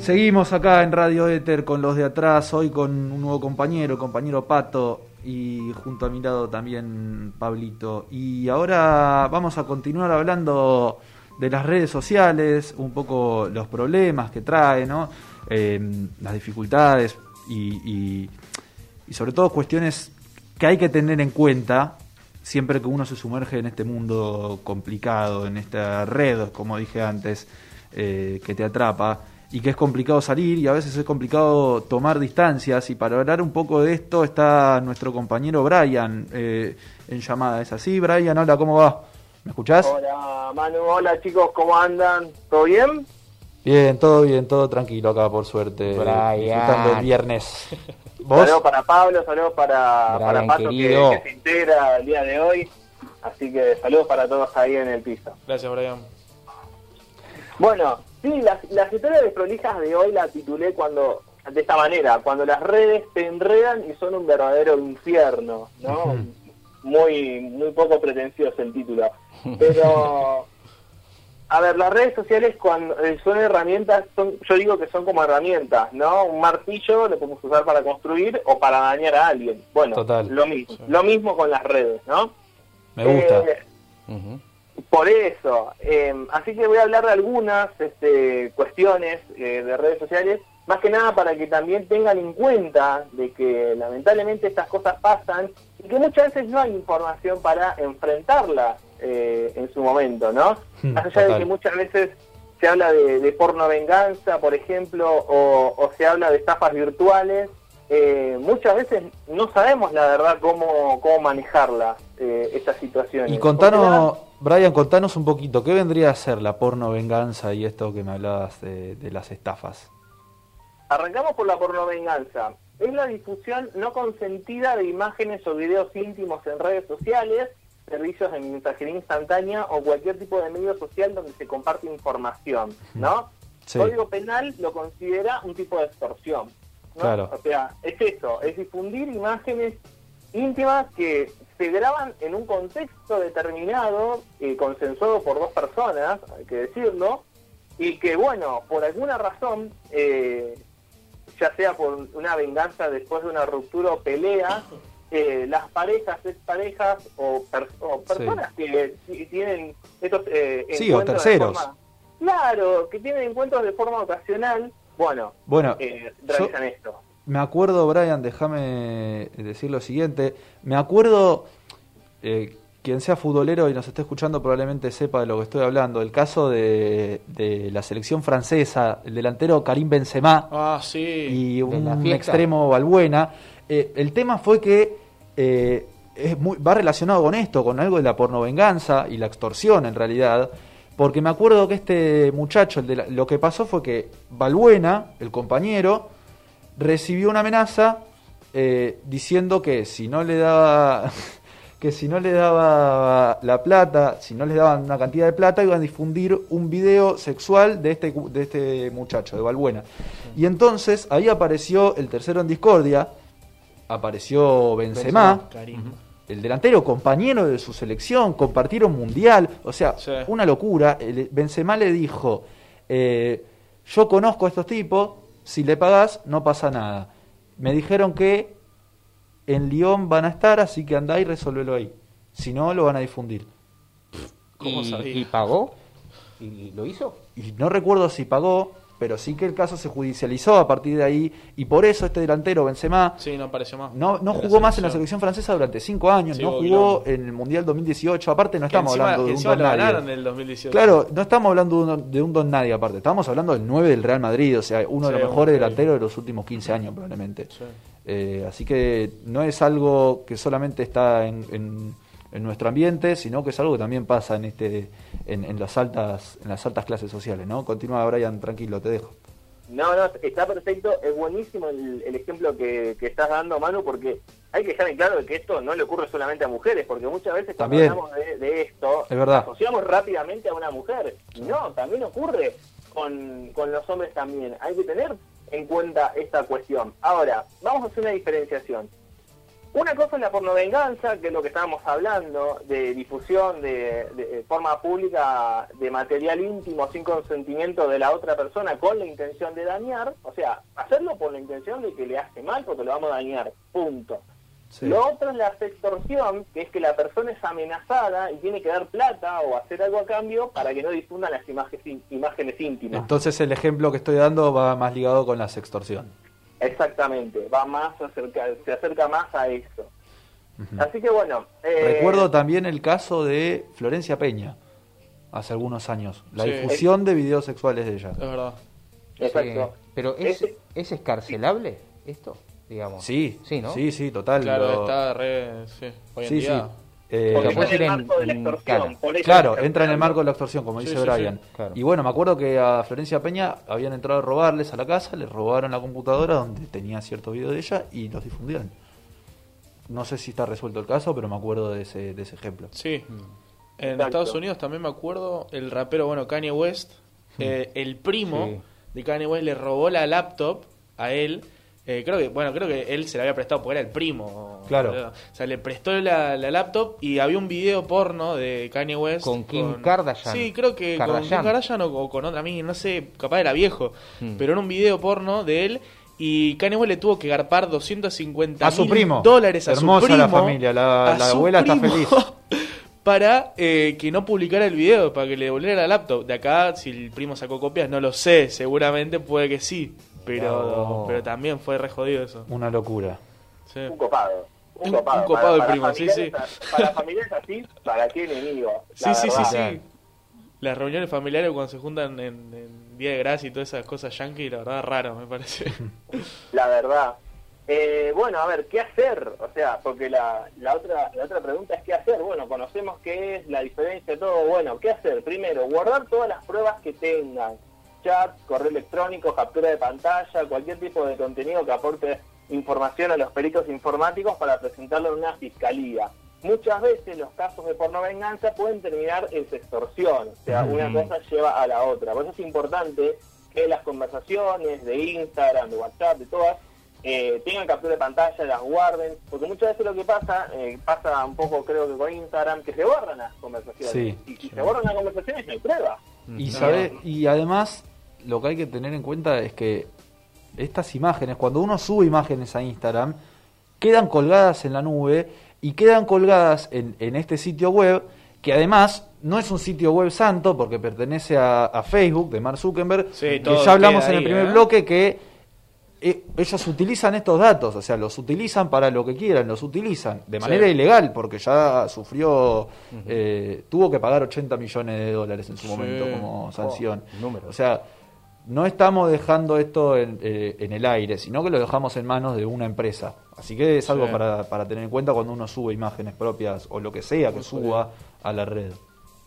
Seguimos acá en Radio Éter con los de atrás, hoy con un nuevo compañero, compañero Pato, y junto a mi lado también Pablito. Y ahora vamos a continuar hablando de las redes sociales, un poco los problemas que trae, ¿no? Eh, las dificultades y, y sobre todo cuestiones que hay que tener en cuenta siempre que uno se sumerge en este mundo complicado, en esta red, como dije antes, eh, que te atrapa y que es complicado salir y a veces es complicado tomar distancias. Y para hablar un poco de esto está nuestro compañero Brian eh, en llamada. ¿Es así, Brian? Hola, ¿cómo va? ¿Me escuchás? Hola, Manu. Hola, chicos, ¿cómo andan? ¿Todo bien? Bien, todo bien, todo tranquilo acá, por suerte. Brian. el viernes. Saludos para Pablo, saludos para, para Pato que, que, se integra el día de hoy. Así que saludos para todos ahí en el piso. Gracias, Brian. Bueno, sí, las, las historias desprolijas de hoy la titulé cuando de esta manera, cuando las redes te enredan y son un verdadero infierno, ¿no? Muy muy poco pretencioso el título. Pero a ver, las redes sociales cuando eh, son herramientas, son, yo digo que son como herramientas, ¿no? Un martillo lo podemos usar para construir o para dañar a alguien. Bueno, lo mismo, lo mismo con las redes, ¿no? Me gusta. Eh, por eso, eh, así que voy a hablar de algunas este, cuestiones de redes sociales, más que nada para que también tengan en cuenta de que lamentablemente estas cosas pasan y que muchas veces no hay información para enfrentarlas eh, en su momento, ¿no? Hmm, Más allá de que muchas veces se habla de, porno venganza, por ejemplo, o, se habla de estafas virtuales, eh, muchas veces no sabemos la verdad cómo, cómo manejarla, eh, estas situaciones. Y contanos, Brian, contanos un poquito, ¿qué vendría a ser la porno venganza y esto que me hablabas de, de las estafas? Arrancamos por la porno venganza. Es la difusión no consentida de imágenes o videos íntimos en redes sociales servicios de mensajería instantánea o cualquier tipo de medio social donde se comparte información, ¿no? El Código Penal lo considera un tipo de extorsión. Claro. O sea, es eso, es difundir imágenes íntimas que se graban en un contexto determinado, y consensuado por dos personas, hay que decirlo, y que, bueno, por alguna razón, eh, ya sea por una venganza después de una ruptura o pelea, eh, las parejas, exparejas o, o personas que tienen estos eh, sí, o terceros. claro, que tienen encuentros de forma ocasional, bueno, bueno eh, realizan esto. Me acuerdo, Brian, déjame decir lo siguiente, me acuerdo, eh, quien sea futbolero y nos esté escuchando probablemente sepa de lo que estoy hablando, el caso de, de la selección francesa, el delantero Karim Benzema ah, sí, y un extremo Balbuena. el tema fue que eh, es muy, va relacionado con esto, con algo de la pornovenganza y la extorsión en realidad, porque me acuerdo que este muchacho, lo que pasó fue que Balbuena, el compañero, recibió una amenaza eh, diciendo que si no le daba que si no le daba la plata, si no les daban una cantidad de plata, iban a difundir un video sexual de este, de este muchacho, de Balbuena. Y entonces ahí apareció el tercero en discordia, apareció Benzema, el delantero compañero de su selección, compartieron mundial, o sea, una locura. Benzema le dijo, eh, yo conozco a estos tipos, si le pagás no pasa nada. Me dijeron que en Lyon van a estar, así que andá y resolvelo ahí. Si no, lo van a difundir. ¿Y, pagó? ¿Y lo hizo? Y no recuerdo si pagó, pero sí que el caso se judicializó a partir de ahí y por eso este delantero Benzema sí, no, apareció más no, no jugó más en la selección francesa durante cinco años, no jugó en el Mundial 2018, aparte no estamos hablando de un don nadie. El 2018. Claro, no estamos hablando de un, don nadie aparte, estamos hablando del 9 del Real Madrid, o sea, uno de los mejores delanteros de los últimos 15 años probablemente. Eh, así que no es algo que solamente está en en nuestro ambiente, sino que es algo que también pasa en este en, las altas en las altas clases sociales, ¿no? Continúa Brian, tranquilo, te dejo. No, no, está perfecto, es buenísimo el, ejemplo que, estás dando, Manu, porque hay que dejar en claro que esto no le ocurre solamente a mujeres, porque muchas veces cuando hablamos de, esto, es asociamos rápidamente a una mujer. No, también ocurre con, con los hombres también. Hay que tener en cuenta esta cuestión. Ahora, vamos a hacer una diferenciación Una cosa es la pornovenganza, que es lo que estábamos hablando, de difusión de, de, forma pública de material íntimo sin consentimiento de la otra persona con la intención de dañar, o sea, hacerlo por la intención de que le hace mal porque lo vamos a dañar, punto. Lo otro es la extorsión, que es que la persona es amenazada y tiene que dar plata o hacer algo a cambio para que no difundan las imágenes, imágenes íntimas. Entonces el ejemplo que estoy dando va más ligado con la sextorsión. Exactamente, va más acerca, se acerca más a eso. Así que bueno. Eh, Recuerdo también el caso de Florencia Peña, hace algunos años. La difusión de videos sexuales de ella. Es verdad. Exacto. Pero ¿es, ¿es escarcelable esto? Digamos. Sí, sí, ¿no? sí, sí, total. Claro, está re. Sí, hoy en día. Eh, en el marco de la extorsión. Claro, entra en el marco de la extorsión, como dice Brian. Y bueno, me acuerdo que a Florencia Peña habían entrado a robarles a la casa, les robaron la computadora donde tenía cierto video de ella y los difundieron. No sé si está resuelto el caso, pero me acuerdo de ese, de ese ejemplo. Sí. Mm. En Estados Unidos también me acuerdo, el rapero, bueno, Kanye West, mm. eh, el primo de Kanye West le robó la laptop a él eh, creo que, bueno, creo que él se la había prestado porque era el primo. Claro. O sea, le prestó la, laptop y había un video porno de Kanye West. Con Kim Kardashian. Sí, creo que con Kim Kardashian o, con otra, a mí no sé, capaz era viejo. Hmm. Pero era un video porno de él y Kanye West le tuvo que garpar 250 a su primo. dólares a Hermosa su primo. la familia, la, abuela está feliz. para eh, que no publicara el video, para que le devolviera la laptop. De acá, si el primo sacó copias, no lo sé, seguramente puede que sí. Pero, pero también fue re jodido eso. Una locura. Un copado. Un, copado, el primo, sí, sí. Para familias así, ¿para qué enemigo? Sí, sí, sí, sí. Las reuniones familiares cuando se juntan en, Día de Gracia y todas esas cosas yankee, la verdad, raro, me parece. La verdad. Eh, bueno, a ver, ¿qué hacer? O sea, porque la, la, otra, la otra pregunta es ¿qué hacer? Bueno, conocemos qué es la diferencia de todo. Bueno, ¿qué hacer? Primero, guardar todas las pruebas que tengan chat, correo electrónico, captura de pantalla, cualquier tipo de contenido que aporte información a los peritos informáticos para presentarlo en una fiscalía. Muchas veces los casos de pornovenganza pueden terminar en extorsión, o sea, una cosa lleva a la otra. Por eso es importante que las conversaciones de Instagram, de WhatsApp, de todas, eh, tengan captura de pantalla, las guarden, porque muchas veces lo que pasa, eh, pasa un poco creo que con Instagram, que se borran las conversaciones. y si se borran las conversaciones no hay prueba. Y, sabe, y además lo que hay que tener en cuenta es que estas imágenes, cuando uno sube imágenes a Instagram, quedan colgadas en la nube y quedan colgadas en, en este sitio web, que además no es un sitio web santo porque pertenece a, Facebook de Mark Zuckerberg, que ya hablamos en el primer ¿eh? bloque que eh, ellos utilizan estos datos, o sea, los utilizan para lo que quieran, los utilizan de manera ilegal porque ya sufrió, eh, tuvo que pagar 80 millones de dólares en su momento como sanción. Oh, o sea, no estamos dejando esto eh, en, el aire, sino que lo dejamos en manos de una empresa. Así que es algo para, para, tener en cuenta cuando uno sube imágenes propias o lo que sea que suba a la red.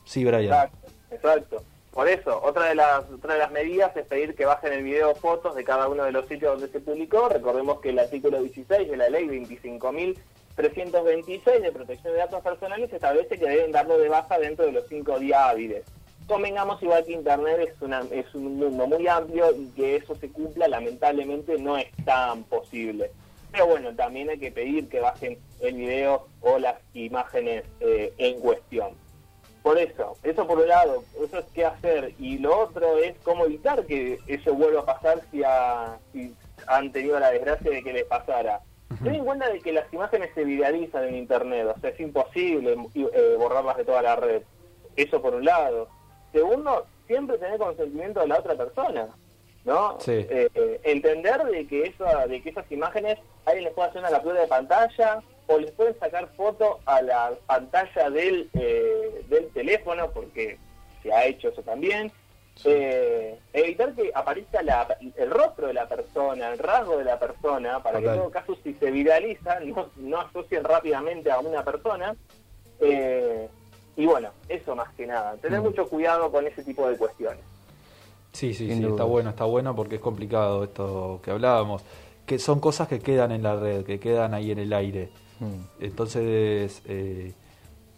Sí, Brian. Exacto, exacto. Por eso, otra de las otra de las medidas es pedir que bajen el video o fotos de cada uno de los sitios donde se publicó. Recordemos que el artículo 16 de la ley 25.326 de protección de datos personales establece que deben darlo de baja dentro de los cinco días hábiles convengamos igual que Internet es, una, es un mundo muy amplio y que eso se cumpla lamentablemente no es tan posible. Pero bueno, también hay que pedir que bajen el video o las imágenes eh, en cuestión. Por eso, eso por un lado, eso es qué hacer. Y lo otro es cómo evitar que eso vuelva a pasar si, si han tenido la desgracia de que les pasara. Ten en cuenta de que las imágenes se viralizan en Internet, o sea, es imposible eh, borrarlas de toda la red. Eso por un lado. Segundo, siempre tener consentimiento de la otra persona, ¿no? Eh, eh, entender de que, esa, de que esas imágenes alguien les puede hacer una captura de pantalla o les pueden sacar foto a la pantalla del, eh, del teléfono, porque se ha hecho eso también. evitar que aparezca el rostro de la persona, el rasgo de la persona, para que en todo caso si se viraliza no, no asocien rápidamente a una persona. Eh, y bueno, eso más que nada, tener mm. mucho cuidado con ese tipo de cuestiones. Sí, sí, sí, está bueno, está bueno porque es complicado esto que hablábamos, que son cosas que quedan en la red, que quedan ahí en el aire. Mm. Entonces eh,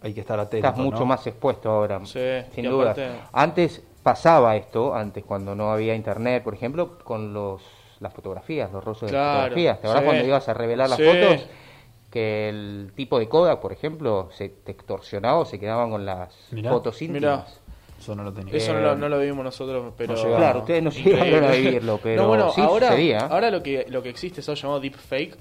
hay que estar atento. Estás mucho más expuesto ahora, sí, sin duda. Antes pasaba esto, antes cuando no había internet, por ejemplo, con los las fotografías, los rostros de fotografías. ¿Te acuerdas cuando ibas a revelar las fotos? Que el tipo de Kodak, por ejemplo, se te extorsionaba o se quedaban con las fotos íntimas. Eso no lo tenía. Eso no lo, vimos nosotros, pero... claro, ustedes no llegaron a vivirlo, pero no, bueno, ahora, ahora lo que, lo que existe es algo llamado deepfake,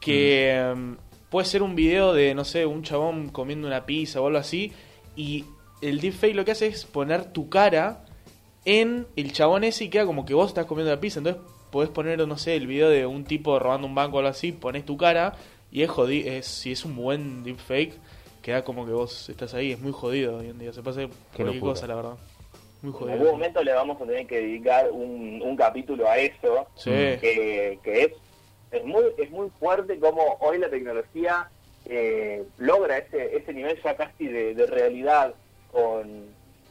que em, puede ser un video de, no sé, un chabón comiendo una pizza o algo así, y el deepfake lo que hace es poner tu cara en el chabón ese y queda como que vos estás comiendo la pizza, entonces podés poner, no sé, el video de un tipo robando un banco o algo así, pones tu cara y es jodido, es, si es un buen deepfake, queda como que vos estás ahí, es muy jodido hoy en día, se pasa cualquier cosa, la verdad. Muy jodido. En algún momento le vamos a tener que dedicar un, un capítulo a eso, que, que es, es, muy, es muy fuerte como hoy la tecnología eh, logra ese, ese nivel ya casi de, de realidad con,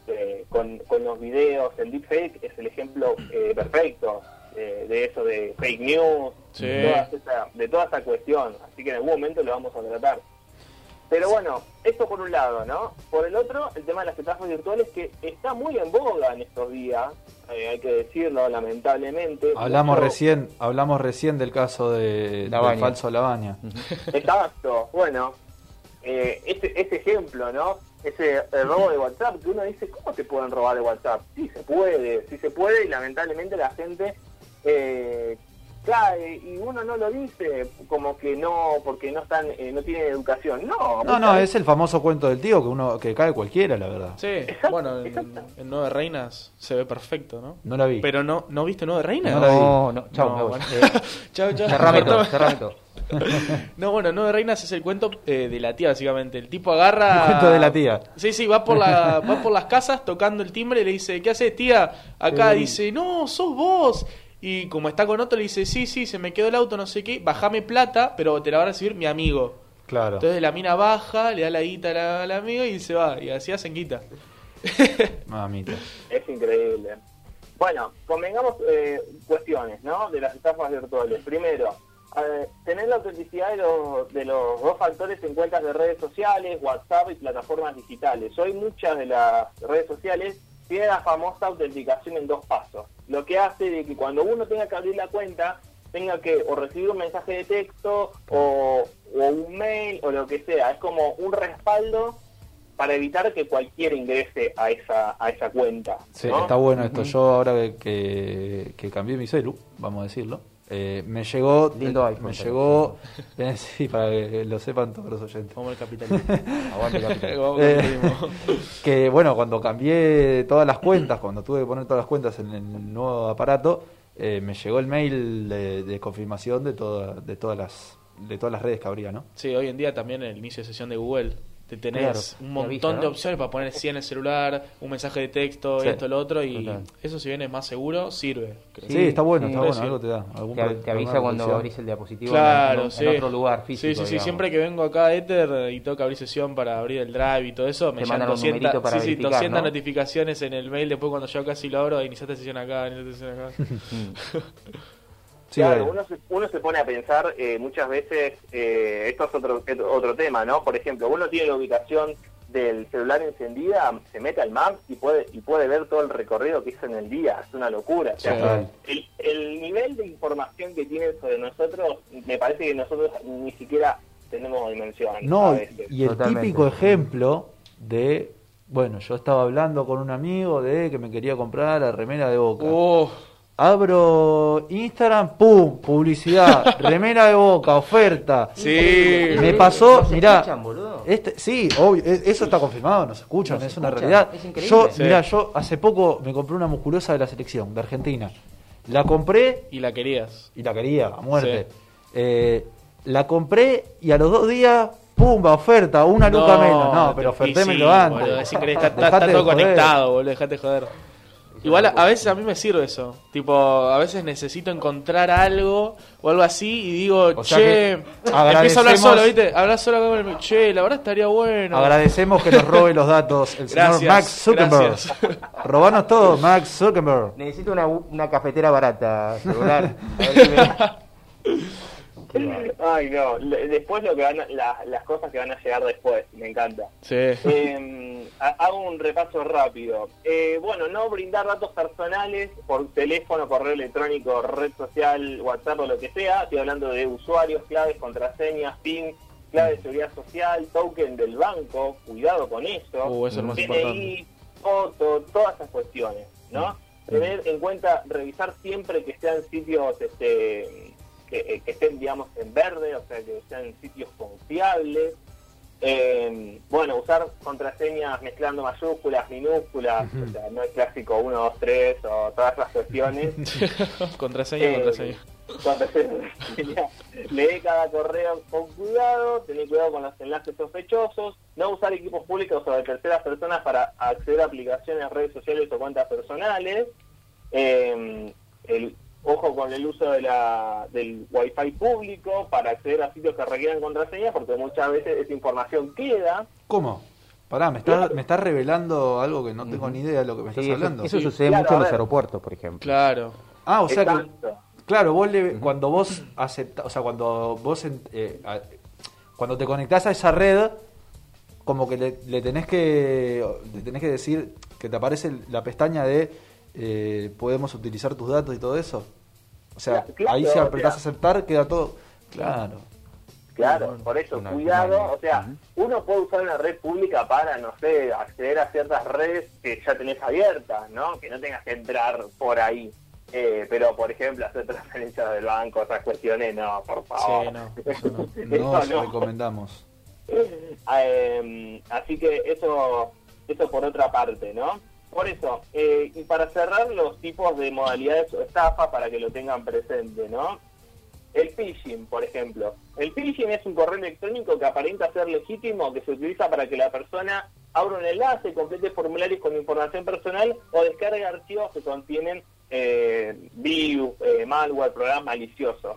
eh, con, con, los videos. El deepfake es el ejemplo eh, perfecto de eso de fake news, de toda esa cuestión. Así que en algún momento lo vamos a tratar. Pero bueno, esto por un lado, ¿no? Por el otro, el tema de las estafas virtuales que está muy en boga en estos días, eh, hay que decirlo, lamentablemente. Hablamos recién, hablamos recién del caso de del falso Labaña. Exacto, bueno, eh, ese, ese ejemplo, ¿no? Ese robo de WhatsApp, que uno dice, ¿cómo te pueden robar de WhatsApp? Sí se puede, sí se puede, y lamentablemente la gente eh, cae y uno no lo dice como que no porque no están eh, no tienen educación no no no es el famoso cuento del tío que uno que cae cualquiera la verdad sí bueno en, Nueve Reinas se ve perfecto no no la vi pero no no viste Nueve Reinas no, no, no chao no, bueno. eh, chao chao cerrame todo, cerrame todo. no, bueno, Nueve Reinas es el cuento eh, de la tía, básicamente. El tipo agarra. El cuento de la tía. Sí, sí, va por, la, va por las casas tocando el timbre y le dice: ¿Qué haces, tía? Acá dice: No, sos vos. Y como está con otro, le dice, sí, sí, se me quedó el auto, no sé qué, bajame plata, pero te la va a recibir mi amigo. Claro. Entonces la mina baja, le da la guita al amigo y se va. Y así hacen guita. Mamita. Es increíble. Bueno, convengamos eh, cuestiones, ¿no? De las estafas virtuales. Primero, eh, tener la autenticidad de los, de los dos factores en cuentas de redes sociales, WhatsApp y plataformas digitales. Hoy muchas de las redes sociales tienen la famosa autenticación en dos pasos lo que hace de que cuando uno tenga que abrir la cuenta, tenga que o recibir un mensaje de texto o, un mail o lo que sea. Es como un respaldo para evitar que cualquiera ingrese a esa, a esa cuenta. Sí, está bueno esto. Yo ahora que, que cambié mi celu, vamos a decirlo, eh, me llegó, me llegó, eh, sí, para que lo sepan todos los oyentes. Como el capitalismo. Aguante el capitalismo. Eh, que bueno, cuando cambié todas las cuentas, cuando tuve que poner todas las cuentas en el nuevo aparato, me llegó el mail de, confirmación de, toda, de todas las de todas las redes que habría, ¿no? Sí, hoy en día también en el inicio de sesión de Google te tenés un montón de opciones para poner sí en el celular, un mensaje de texto, esto, lo otro, y eso si bien es más seguro, sirve. Sí, está bueno, está bueno, algo te da. te, avisa cuando abrís el diapositivo claro, en, otro lugar físico. Sí, sí, sí, siempre que vengo acá a Ether y toca abrir sesión para abrir el drive y todo eso, me llegan 200, para sí, 200 notificaciones en el mail, después cuando yo casi lo abro, iniciaste sesión acá, iniciaste sesión acá. claro, uno se, uno se pone a pensar eh, muchas veces, eh, esto es otro, otro tema, ¿no? Por ejemplo, uno tiene la ubicación del celular encendida, se mete al map y puede y puede ver todo el recorrido que hizo en el día, es una locura. el, nivel de información que tiene sobre nosotros, me parece que nosotros ni siquiera tenemos dimensión. No, y el típico ejemplo de, bueno, yo estaba hablando con un amigo de que me quería comprar la remera de Boca. Oh abro Instagram, pum, publicidad, remera de boca, oferta. Sí. Me pasó, mirá, este, sí, obvio, e, eso está confirmado, nos escuchan, es una realidad. yo, mirá, yo hace poco me compré una musculosa de la selección, de Argentina. La compré. Y la querías. Y la quería, a muerte. Eh, la compré y a los dos días pumba, oferta, una luca menos. No, pero ofertémelo antes. está, está, todo conectado, boludo, dejate joder. Igual a, veces a mí me sirve eso. Tipo, a veces necesito encontrar algo o algo así y digo, che, empiezo a hablar solo, ¿viste? Hablar solo con el che, la verdad estaría bueno. Agradecemos que nos robe los datos el señor Max Zuckerberg. Robanos todo, Max Zuckerberg. Necesito una, una cafetera barata, celular. Ay, no. Después lo que van las cosas que van a llegar después, me encanta. Sí. Em, hago un repaso rápido. Eh, bueno, no brindar datos personales por teléfono, correo electrónico, red social, WhatsApp o lo que sea. Estoy hablando de usuarios, claves, contraseñas, PIN, clave de seguridad social, token del banco. Cuidado con eso. Uh, eso es más DNI, foto, todas esas cuestiones, ¿no? Tener en cuenta, revisar siempre que sean sitios este, eh, que, estén, digamos, en verde, o sea, que sean sitios confiables. Eh, bueno, usar contraseñas mezclando mayúsculas, minúsculas, o sea, no es clásico 1, 2, 3 o todas las cuestiones. contraseña, eh, contraseña. Contraseña. Lee cada correo con cuidado, tener cuidado con los enlaces sospechosos, no usar equipos públicos o de terceras personas para acceder a aplicaciones, redes sociales o cuentas personales. Eh, el, ojo con el uso de la, del wifi público para acceder a sitios que requieran contraseñas, porque muchas veces esa información queda. ¿Cómo? Pará, me estás me está revelando algo que no tengo ni idea de lo que me estás hablando. Eso, sucede mucho en los aeropuertos, por ejemplo. Claro. Ah, o sea que, claro, vos le, cuando vos aceptás, o sea, cuando vos eh, cuando te conectás a esa red, como que le, tenés que le tenés que decir que te aparece la pestaña de eh, podemos utilizar tus datos y todo eso. O sea, ahí si apretás a aceptar, queda todo claro. Claro, por eso, cuidado, o sea, uno puede usar una red pública para, no sé, acceder a ciertas redes que ya tenés abiertas, ¿no? Que no tengas que entrar por ahí. Eh, pero, por ejemplo, hacer transferencias del banco, esas cuestiones, no, por favor. Sí, no, eso no. recomendamos. Eh, así que eso, eso por otra parte, ¿no? Por eso, eh, y para cerrar los tipos de modalidades o estafa para que lo tengan presente, ¿no? El phishing, por ejemplo. El phishing es un correo electrónico que aparenta ser legítimo, que se utiliza para que la persona abra un enlace, complete formularios con información personal o descargue archivos que contienen eh, virus, eh, malware, programas maliciosos.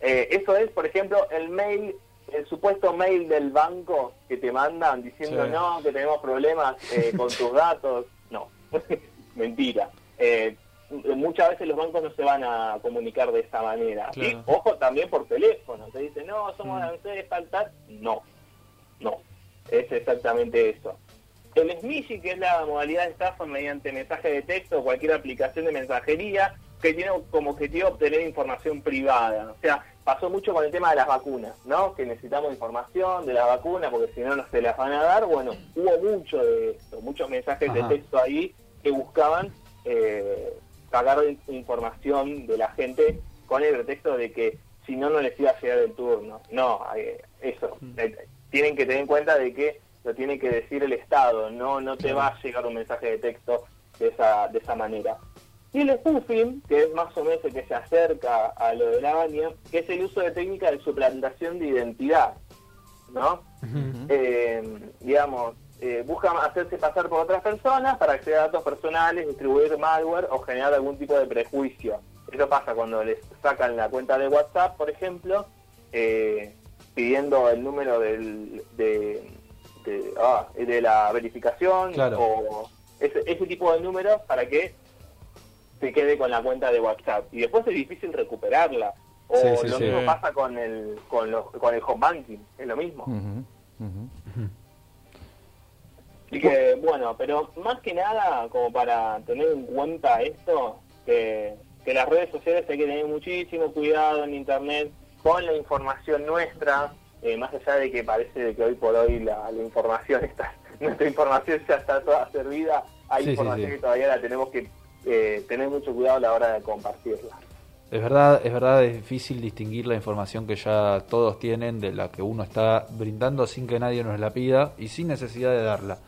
Eh, eso es, por ejemplo, el mail, el supuesto mail del banco que te mandan diciendo no, que tenemos problemas con tus datos. Mentira. Eh, muchas veces los bancos no se van a comunicar de esa manera. Ojo también por teléfono. Te dicen, no, somos mm. faltar. No, no. Es exactamente eso. El smishing, que es la modalidad de estafa mediante mensaje de texto o cualquier aplicación de mensajería, que tiene como objetivo obtener información privada. O sea, pasó mucho con el tema de las vacunas, ¿no? Que necesitamos información de la vacuna porque si no, no se las van a dar. Bueno, hubo mucho de esto, muchos mensajes de texto ahí que buscaban eh, sacar información de la gente con el pretexto de que si no, no les iba a llegar el turno. No, eh, eso. Mm. Eh, tienen que tener en cuenta de que lo tiene que decir el Estado, no, no te va a llegar un mensaje de texto de esa, de esa manera. Y el spoofing, que es más o menos el que se acerca a lo de la baña, que es el uso de técnicas de suplantación de identidad, ¿no? Eh, digamos, eh, buscan hacerse pasar por otras personas para acceder a datos personales, distribuir malware o generar algún tipo de prejuicio. Eso pasa cuando les sacan la cuenta de WhatsApp, por ejemplo, eh, pidiendo el número del, de, de, ah, la verificación o ese, ese tipo de números para que se quede con la cuenta de WhatsApp. Y después es difícil recuperarla. O lo mismo pasa con el, con, los, con el home banking, es lo mismo. Así que, bueno, pero más que nada, como para tener en cuenta esto, que, que las redes sociales hay que tener muchísimo cuidado en Internet con la información nuestra, eh, más allá de que parece que hoy por hoy la, la información está, nuestra información ya está toda servida, hay información que todavía la tenemos que eh, tener mucho cuidado a la hora de compartirla. Es verdad, es verdad, es difícil distinguir la información que ya todos tienen de la que uno está brindando sin que nadie nos la pida y sin necesidad de darla.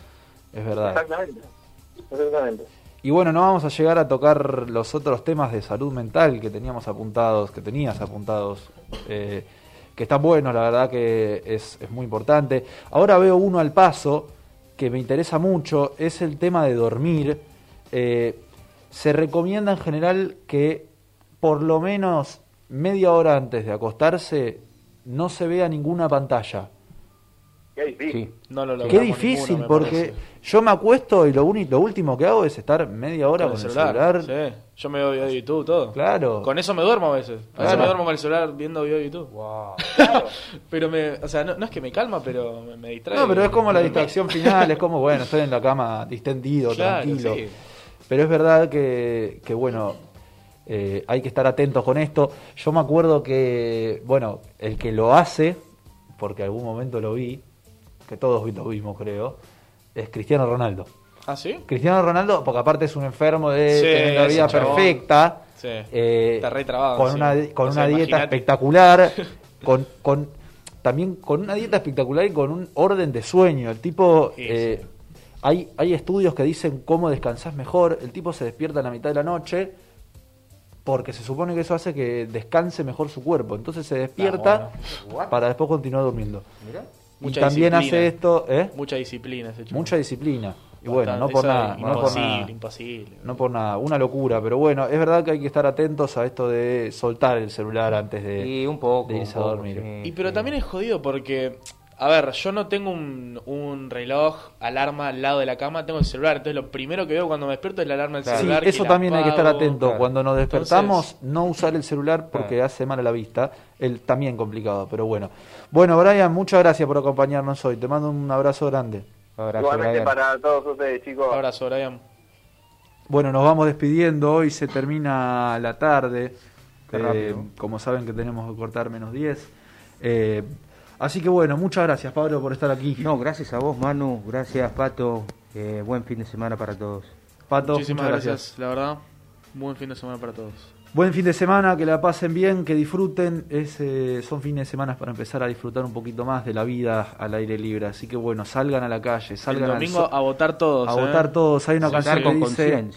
Es verdad. Exactamente. Exactamente. Y bueno, no vamos a llegar a tocar los otros temas de salud mental que teníamos apuntados, que tenías apuntados, eh, que están buenos, la verdad que es, es muy importante. Ahora veo uno al paso que me interesa mucho, es el tema de dormir. Eh, se recomienda en general que por lo menos media hora antes de acostarse no se vea ninguna pantalla. Qué difícil. No lo Qué difícil, porque yo me acuesto y lo, único, lo último que hago es estar media hora con, el celular. Sí. Yo me veo video de YouTube, todo. Claro. Con eso me duermo a veces. A veces me duermo con el celular viendo video de YouTube. Wow. Claro. pero me, o sea, no, es que me calma, pero me, distrae. No, pero es como la distracción final, es como, bueno, estoy en la cama distendido, tranquilo. Pero es verdad que, que bueno, eh, hay que estar atentos con esto. Yo me acuerdo que, bueno, el que lo hace, porque algún momento lo vi, que todos lo vimos creo, es Cristiano Ronaldo. ¿Ah, sí? Cristiano Ronaldo, porque aparte es un enfermo de tener la vida perfecta. Eh, Está re trabado, con una, con una dieta espectacular, con, con, también con una dieta espectacular y con un orden de sueño. El tipo, eh, hay, hay estudios que dicen cómo descansas mejor. El tipo se despierta a la mitad de la noche porque se supone que eso hace que descanse mejor su cuerpo. Entonces se despierta ah, para después continuar durmiendo. Y también hace esto, ¿eh? Mucha disciplina ese Mucha disciplina. Y bueno, no por nada. Imposible, no por nada, imposible. No por nada, una locura. Pero bueno, es verdad que hay que estar atentos a esto de soltar el celular antes de, un poco, irse a dormir. y pero también es jodido porque a ver, yo no tengo un, un, reloj, alarma al lado de la cama, tengo el celular. Entonces, lo primero que veo cuando me despierto es la alarma del celular. Sí, eso también hay que estar atento. Cuando nos despertamos, no usar el celular porque hace mal a la vista. El, también complicado, pero bueno. Bueno, Brian, muchas gracias por acompañarnos hoy. Te mando un abrazo grande. Igualmente para todos ustedes, chicos. Un abrazo, Brian. Bueno, nos vamos despidiendo. Hoy se termina la tarde. Eh, como saben que tenemos que cortar menos 10. Eh, así que bueno, muchas gracias Pablo por estar aquí. No, gracias a vos Manu, gracias Pato, eh, buen fin de semana para todos. Pato, muchísimas gracias, la verdad, buen fin de semana para todos. Buen fin de semana, que la pasen bien, que disfruten. Es, eh, son fines de semana para empezar a disfrutar un poquito más de la vida al aire libre. Así que bueno, salgan a la calle, salgan El domingo a votar todos. A votar todos. Hay una canción que dice: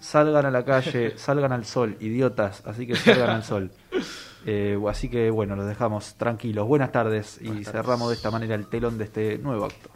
Salgan a la calle, salgan al sol, idiotas. Así que salgan al sol. Eh, así que bueno, los dejamos tranquilos. Buenas tardes y cerramos de esta manera el telón de este nuevo acto.